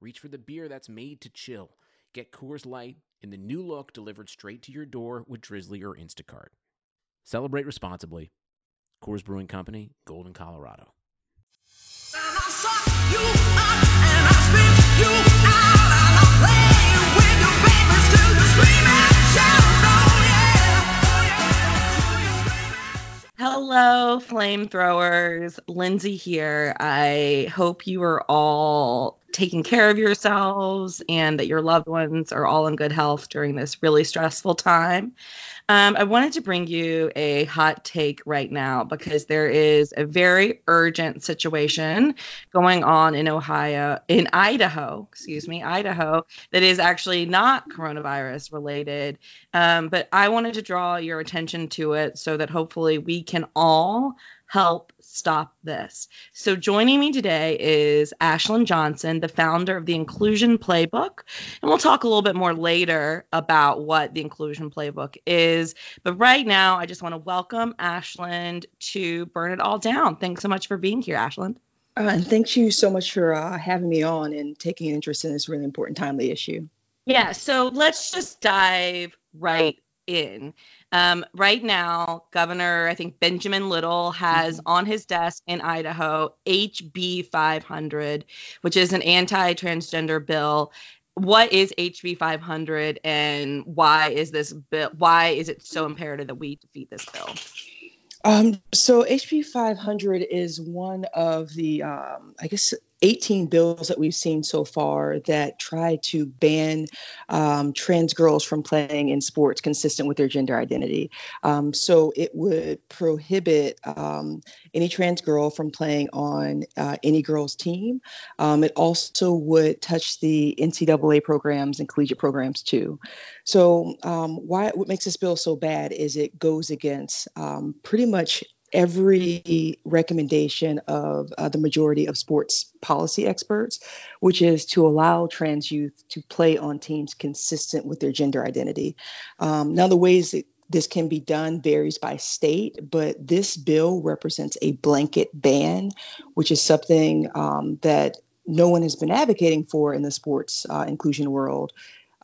reach for the beer that's made to chill. Get Coors Light in the new look delivered straight to your door with Drizzly or Instacart. Celebrate responsibly. Coors Brewing Company, Golden, Colorado. Hello, flamethrowers. Lindsay here. I hope you are all taking care of yourselves and that your loved ones are all in good health during this really stressful time. Um, I wanted to bring you a hot take right now because there is a very urgent situation going on in Ohio, in Idaho, excuse me, Idaho, that is actually not coronavirus related. Um, but I wanted to draw your attention to it so that hopefully we can all help stop this. So, joining me today is Ashland Johnson, the founder of the Inclusion Playbook. And we'll talk a little bit more later about what the Inclusion Playbook is. But right now, I just want to welcome Ashland to Burn It All Down. Thanks so much for being here, Ashland. Uh, and thank you so much for uh, having me on and taking an interest in this really important, timely issue. Yeah, so let's just dive right in. Um, right now, Governor, I think Benjamin Little has mm-hmm. on his desk in Idaho HB 500, which is an anti transgender bill. What is HB 500 and why is this bill? Why is it so imperative that we defeat this bill? Um, so HB 500 is one of the, um, I guess, 18 bills that we've seen so far that try to ban um, trans girls from playing in sports consistent with their gender identity. Um, so it would prohibit um, any trans girl from playing on uh, any girl's team. Um, it also would touch the NCAA programs and collegiate programs too. So um, why what makes this bill so bad is it goes against um, pretty much every recommendation of uh, the majority of sports policy experts, which is to allow trans youth to play on teams consistent with their gender identity. Um, now, the ways that this can be done varies by state, but this bill represents a blanket ban, which is something um, that no one has been advocating for in the sports uh, inclusion world.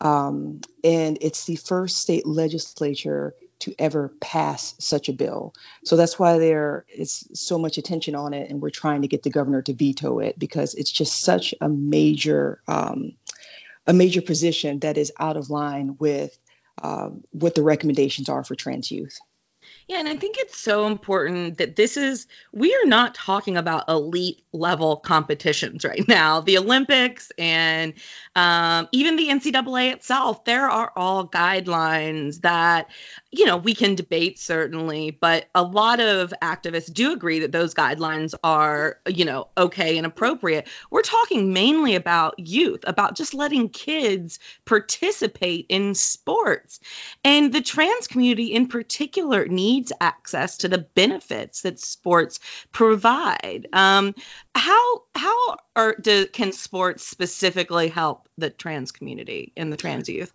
Um, and it's the first state legislature to ever pass such a bill. So that's why there is so much attention on it, and we're trying to get the governor to veto it because it's just such a major, um, a major position that is out of line with um, what the recommendations are for trans youth. Yeah, and I think it's so important that this is, we are not talking about elite level competitions right now. The Olympics and um, even the NCAA itself, there are all guidelines that, you know, we can debate certainly, but a lot of activists do agree that those guidelines are, you know, okay and appropriate. We're talking mainly about youth, about just letting kids participate in sports. And the trans community in particular needs access to the benefits that sports provide. Um, how how are, do, can sports specifically help the trans community and the trans youth?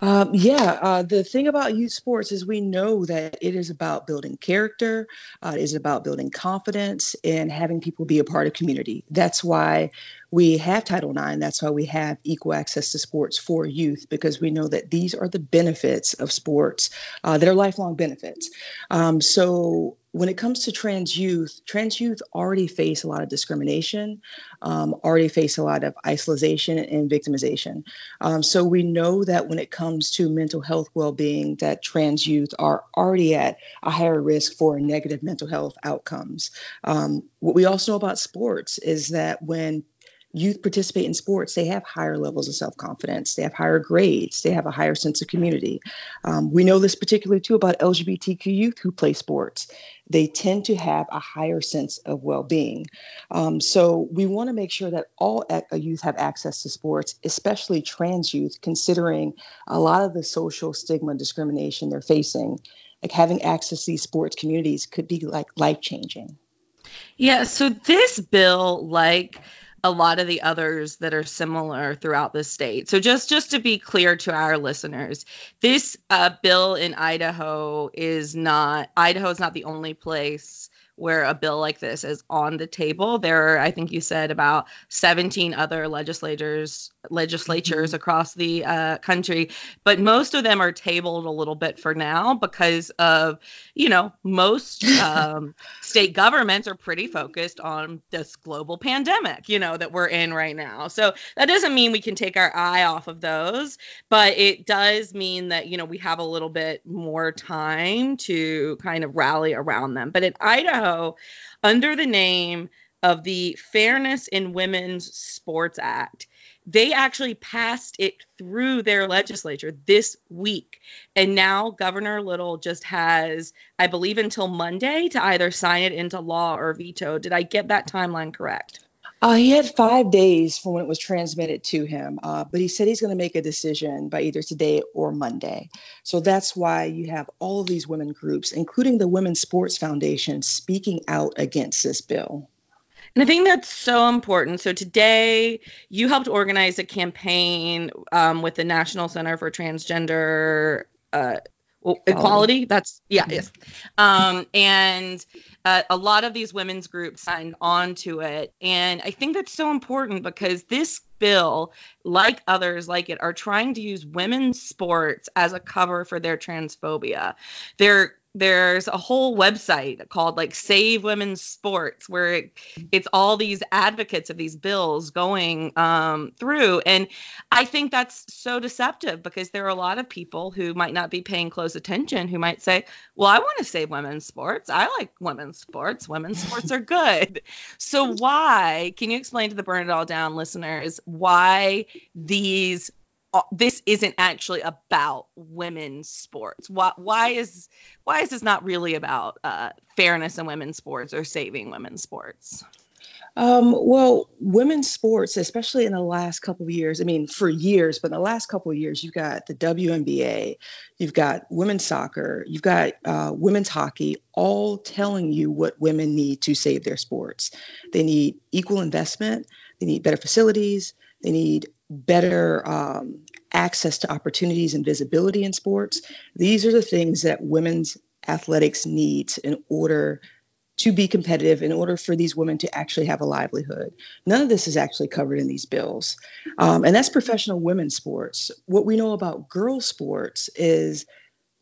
Um, yeah, uh, the thing about youth sports is we know that it is about building character, uh, it is about building confidence and having people be a part of community. That's why we have Title IX. That's why we have equal access to sports for youth because we know that these are the benefits of sports uh, that are lifelong benefits. Um, so when it comes to trans youth, trans youth already face a lot of discrimination, um, already face a lot of isolation and victimization. Um, so we know that when it comes to mental health well-being, that trans youth are already at a higher risk for negative mental health outcomes. Um, what we also know about sports is that when youth participate in sports, they have higher levels of self confidence, they have higher grades, they have a higher sense of community. Um, we know this particularly too about LGBTQ youth who play sports. They tend to have a higher sense of well being. Um, so we want to make sure that all youth have access to sports, especially trans youth, considering a lot of the social stigma and discrimination they're facing. Like having access to these sports communities could be like life changing. Yeah, so this bill, like a lot of the others that are similar throughout the state. So just just to be clear to our listeners, this uh, bill in Idaho is not Idaho is not the only place where a bill like this is on the table. There are, I think you said, about 17 other legislators legislatures mm-hmm. across the uh, country, but most of them are tabled a little bit for now because of, you know, most um, state governments are pretty focused on this global pandemic, you know, that we're in right now. So that doesn't mean we can take our eye off of those, but it does mean that, you know, we have a little bit more time to kind of rally around them. But in Idaho, under the name of the Fairness in Women's Sports Act, they actually passed it through their legislature this week. And now Governor Little just has, I believe, until Monday to either sign it into law or veto. Did I get that timeline correct? Uh, he had five days from when it was transmitted to him, uh, but he said he's going to make a decision by either today or Monday. So that's why you have all of these women groups, including the Women's Sports Foundation, speaking out against this bill. And I think that's so important. So today, you helped organize a campaign um, with the National Center for Transgender uh, Equality. That's yeah, mm-hmm. yes. Um, and uh, a lot of these women's groups signed on to it, and I think that's so important because this bill, like others like it, are trying to use women's sports as a cover for their transphobia. They're there's a whole website called like Save Women's Sports where it, it's all these advocates of these bills going um, through. And I think that's so deceptive because there are a lot of people who might not be paying close attention who might say, Well, I want to save women's sports. I like women's sports. Women's sports are good. So, why can you explain to the Burn It All Down listeners why these this isn't actually about women's sports. Why, why is why is this not really about uh, fairness in women's sports or saving women's sports? Um, well, women's sports, especially in the last couple of years, I mean, for years, but in the last couple of years, you've got the WNBA, you've got women's soccer, you've got uh, women's hockey, all telling you what women need to save their sports. They need equal investment, they need better facilities, they need better um, access to opportunities and visibility in sports. These are the things that women's athletics needs in order to be competitive, in order for these women to actually have a livelihood. None of this is actually covered in these bills. Um, and that's professional women's sports. What we know about girls' sports is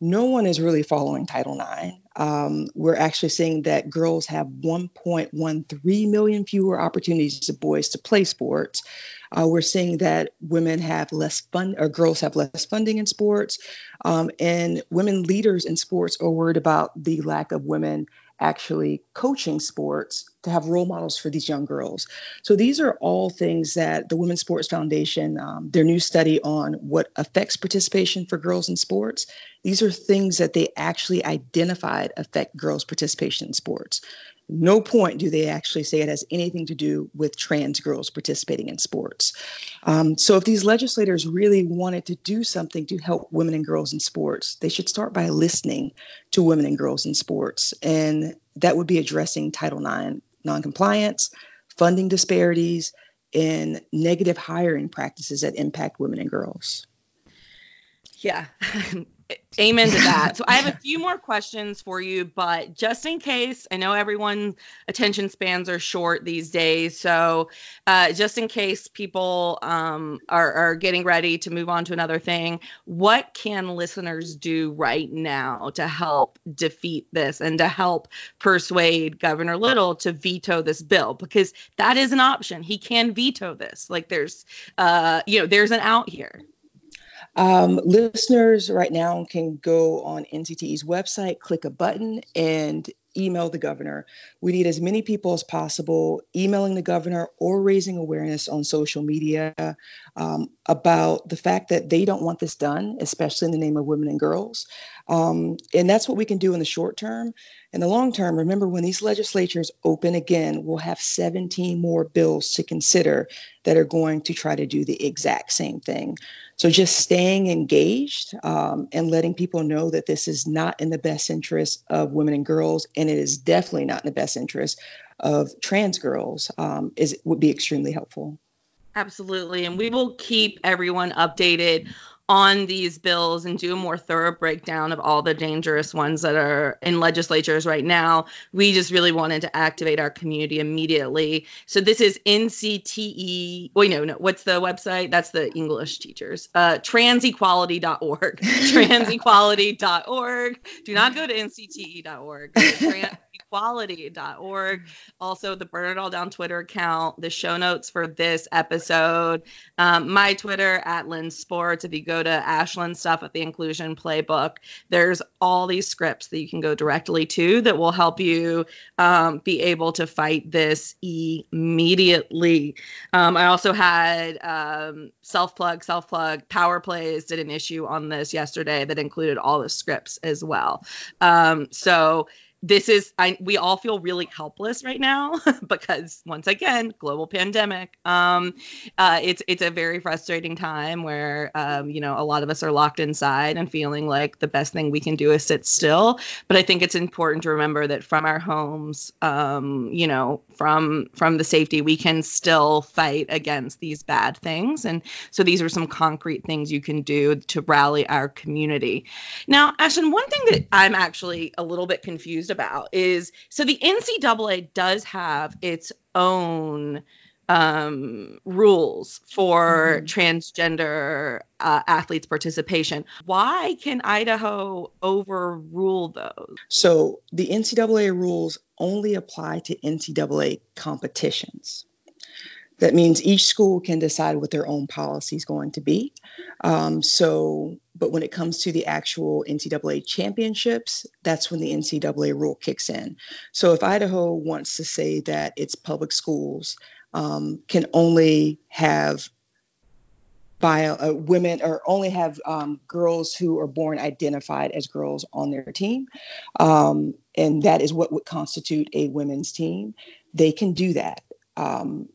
no one is really following Title IX. Um, we're actually seeing that girls have 1.13 million fewer opportunities than boys to play sports. Uh, we're seeing that women have less fun, or girls have less funding in sports, um, and women leaders in sports are worried about the lack of women actually coaching sports to have role models for these young girls. So these are all things that the Women's Sports Foundation, um, their new study on what affects participation for girls in sports, these are things that they actually identified affect girls' participation in sports. No point do they actually say it has anything to do with trans girls participating in sports. Um, so, if these legislators really wanted to do something to help women and girls in sports, they should start by listening to women and girls in sports. And that would be addressing Title IX noncompliance, funding disparities, and negative hiring practices that impact women and girls. Yeah, Amen to that. So I have a few more questions for you, but just in case, I know everyone's attention spans are short these days. So uh, just in case people um, are, are getting ready to move on to another thing, what can listeners do right now to help defeat this and to help persuade Governor Little to veto this bill? Because that is an option. He can veto this. Like there's, uh, you know, there's an out here. Um, listeners right now can go on NCTE's website, click a button, and email the governor. We need as many people as possible emailing the governor or raising awareness on social media um, about the fact that they don't want this done, especially in the name of women and girls. Um, and that's what we can do in the short term. In the long term, remember when these legislatures open again, we'll have 17 more bills to consider that are going to try to do the exact same thing. So just staying engaged um, and letting people know that this is not in the best interest of women and girls, and it is definitely not in the best interest of trans girls, um, is would be extremely helpful. Absolutely, and we will keep everyone updated on these bills and do a more thorough breakdown of all the dangerous ones that are in legislatures right now. We just really wanted to activate our community immediately. So this is NCTE. Wait, no, no. What's the website? That's the English teachers. Uh, transequality.org. transequality.org. Do not go to ncte.org. Trans- equality.org. Also, the Burn It All Down Twitter account, the show notes for this episode, um, my Twitter at Lynn Sports. If you go to Ashland stuff at the Inclusion Playbook, there's all these scripts that you can go directly to that will help you um, be able to fight this immediately. Um, I also had um, self plug, self plug, Power Plays did an issue on this yesterday that included all the scripts as well. Um, so this is I we all feel really helpless right now because once again global pandemic. Um uh it's it's a very frustrating time where um you know a lot of us are locked inside and feeling like the best thing we can do is sit still. But I think it's important to remember that from our homes um you know from from the safety we can still fight against these bad things. And so these are some concrete things you can do to rally our community. Now Ashland one thing that I'm actually a little bit confused confused about is so the NCAA does have its own um, rules for mm-hmm. transgender uh, athletes' participation. Why can Idaho overrule those? So the NCAA rules only apply to NCAA competitions. That means each school can decide what their own policy is going to be. Um, so, but when it comes to the actual NCAA championships, that's when the NCAA rule kicks in. So, if Idaho wants to say that its public schools um, can only have bio, uh, women or only have um, girls who are born identified as girls on their team, um, and that is what would constitute a women's team, they can do that. Um,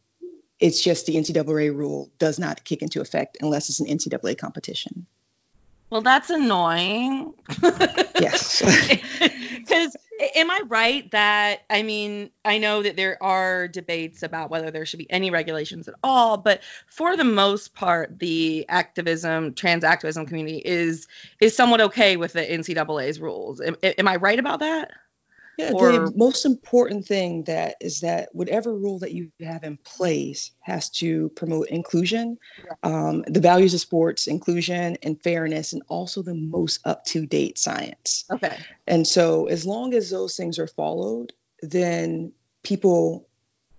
it's just the NCAA rule does not kick into effect unless it's an NCAA competition. Well, that's annoying. yes. Because am I right that, I mean, I know that there are debates about whether there should be any regulations at all, but for the most part, the activism, trans activism community is is somewhat okay with the NCAA's rules. Am, am I right about that? Yeah, or, the most important thing that is that whatever rule that you have in place has to promote inclusion, um, the values of sports, inclusion and fairness, and also the most up-to-date science. Okay. And so, as long as those things are followed, then people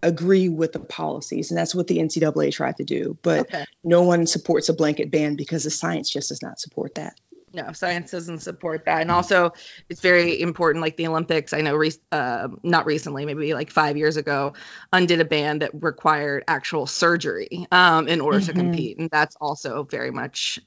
agree with the policies, and that's what the NCAA tried to do. But okay. no one supports a blanket ban because the science just does not support that no science doesn't support that and also it's very important like the olympics i know re- uh, not recently maybe like five years ago undid a ban that required actual surgery um, in order mm-hmm. to compete and that's also very much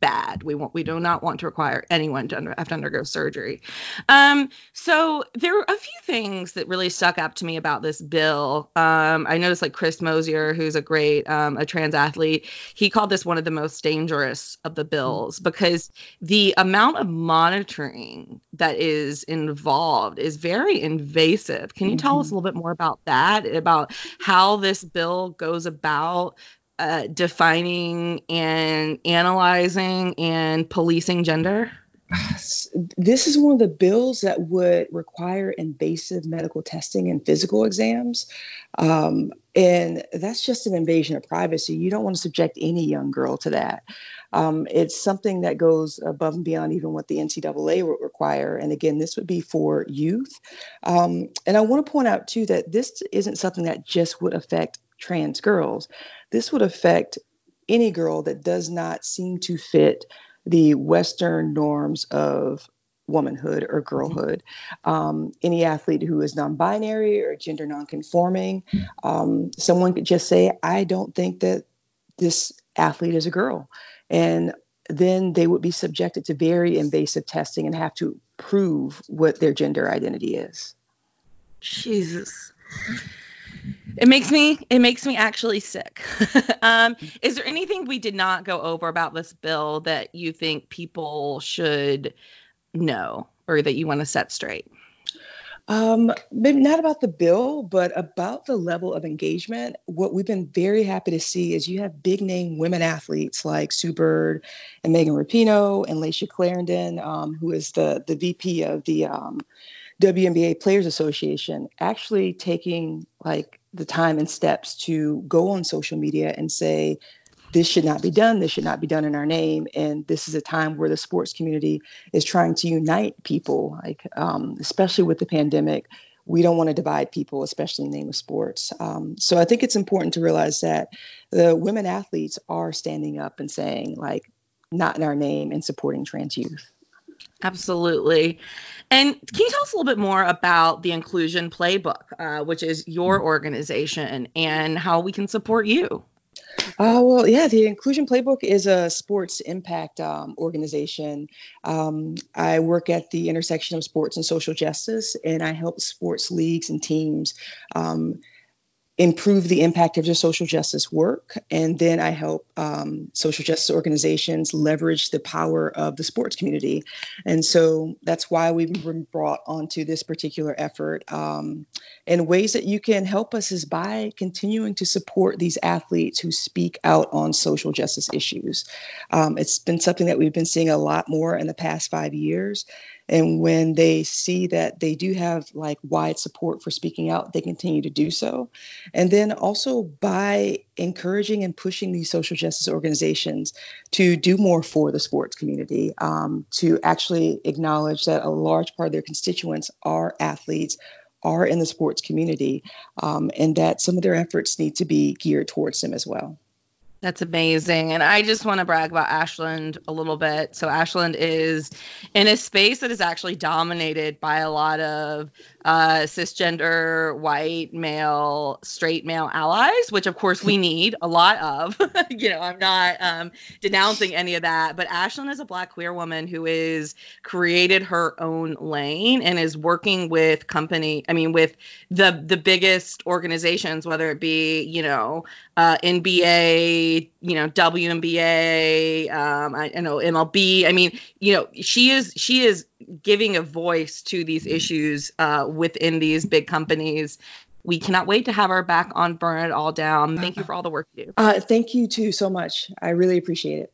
bad. We want we do not want to require anyone to under, have to undergo surgery. Um, so there are a few things that really stuck up to me about this bill. Um, I noticed like Chris Mosier, who's a great um, a trans athlete, he called this one of the most dangerous of the bills because the amount of monitoring that is involved is very invasive. Can you tell mm-hmm. us a little bit more about that? About how this bill goes about uh, defining and analyzing and policing gender? This is one of the bills that would require invasive medical testing and physical exams. Um, and that's just an invasion of privacy. You don't want to subject any young girl to that. Um, it's something that goes above and beyond even what the NCAA would require. And again, this would be for youth. Um, and I want to point out, too, that this isn't something that just would affect trans girls. This would affect any girl that does not seem to fit the Western norms of womanhood or girlhood. Um, any athlete who is non binary or gender non conforming, um, someone could just say, I don't think that this athlete is a girl. And then they would be subjected to very invasive testing and have to prove what their gender identity is. Jesus. It makes me it makes me actually sick. um, is there anything we did not go over about this bill that you think people should know or that you want to set straight? Um, maybe not about the bill, but about the level of engagement. What we've been very happy to see is you have big name women athletes like Sue Bird and Megan Rapinoe and Layshia Clarendon, um, who is the the VP of the um, WNBA Players Association, actually taking like the time and steps to go on social media and say this should not be done. This should not be done in our name. And this is a time where the sports community is trying to unite people, like um, especially with the pandemic. We don't want to divide people, especially in the name of sports. Um, so I think it's important to realize that the women athletes are standing up and saying, like, not in our name and supporting trans youth. Absolutely. And can you tell us a little bit more about the Inclusion Playbook, uh, which is your organization, and how we can support you? Uh, well, yeah, the Inclusion Playbook is a sports impact um, organization. Um, I work at the intersection of sports and social justice, and I help sports leagues and teams um, improve the impact of their social justice work. And then I help um, social justice organizations leverage the power of the sports community. And so that's why we've been brought onto this particular effort. Um, and ways that you can help us is by continuing to support these athletes who speak out on social justice issues. Um, it's been something that we've been seeing a lot more in the past five years. And when they see that they do have like wide support for speaking out, they continue to do so. And then also by encouraging and pushing these social justice organizations to do more for the sports community, um, to actually acknowledge that a large part of their constituents are athletes, are in the sports community, um, and that some of their efforts need to be geared towards them as well. That's amazing. And I just want to brag about Ashland a little bit. So, Ashland is in a space that is actually dominated by a lot of uh, cisgender, white, male, straight male allies, which of course we need a lot of. you know, I'm not um, denouncing any of that, but Ashland is a black queer woman who is created her own lane and is working with company, I mean, with the the biggest organizations, whether it be, you know, uh, NBA, you know, WNBA, um, I, I know MLB. I mean, you know, she is she is giving a voice to these issues uh, within these big companies. We cannot wait to have our back on Burn It All Down. Thank you for all the work you do. Uh, thank you too so much. I really appreciate it.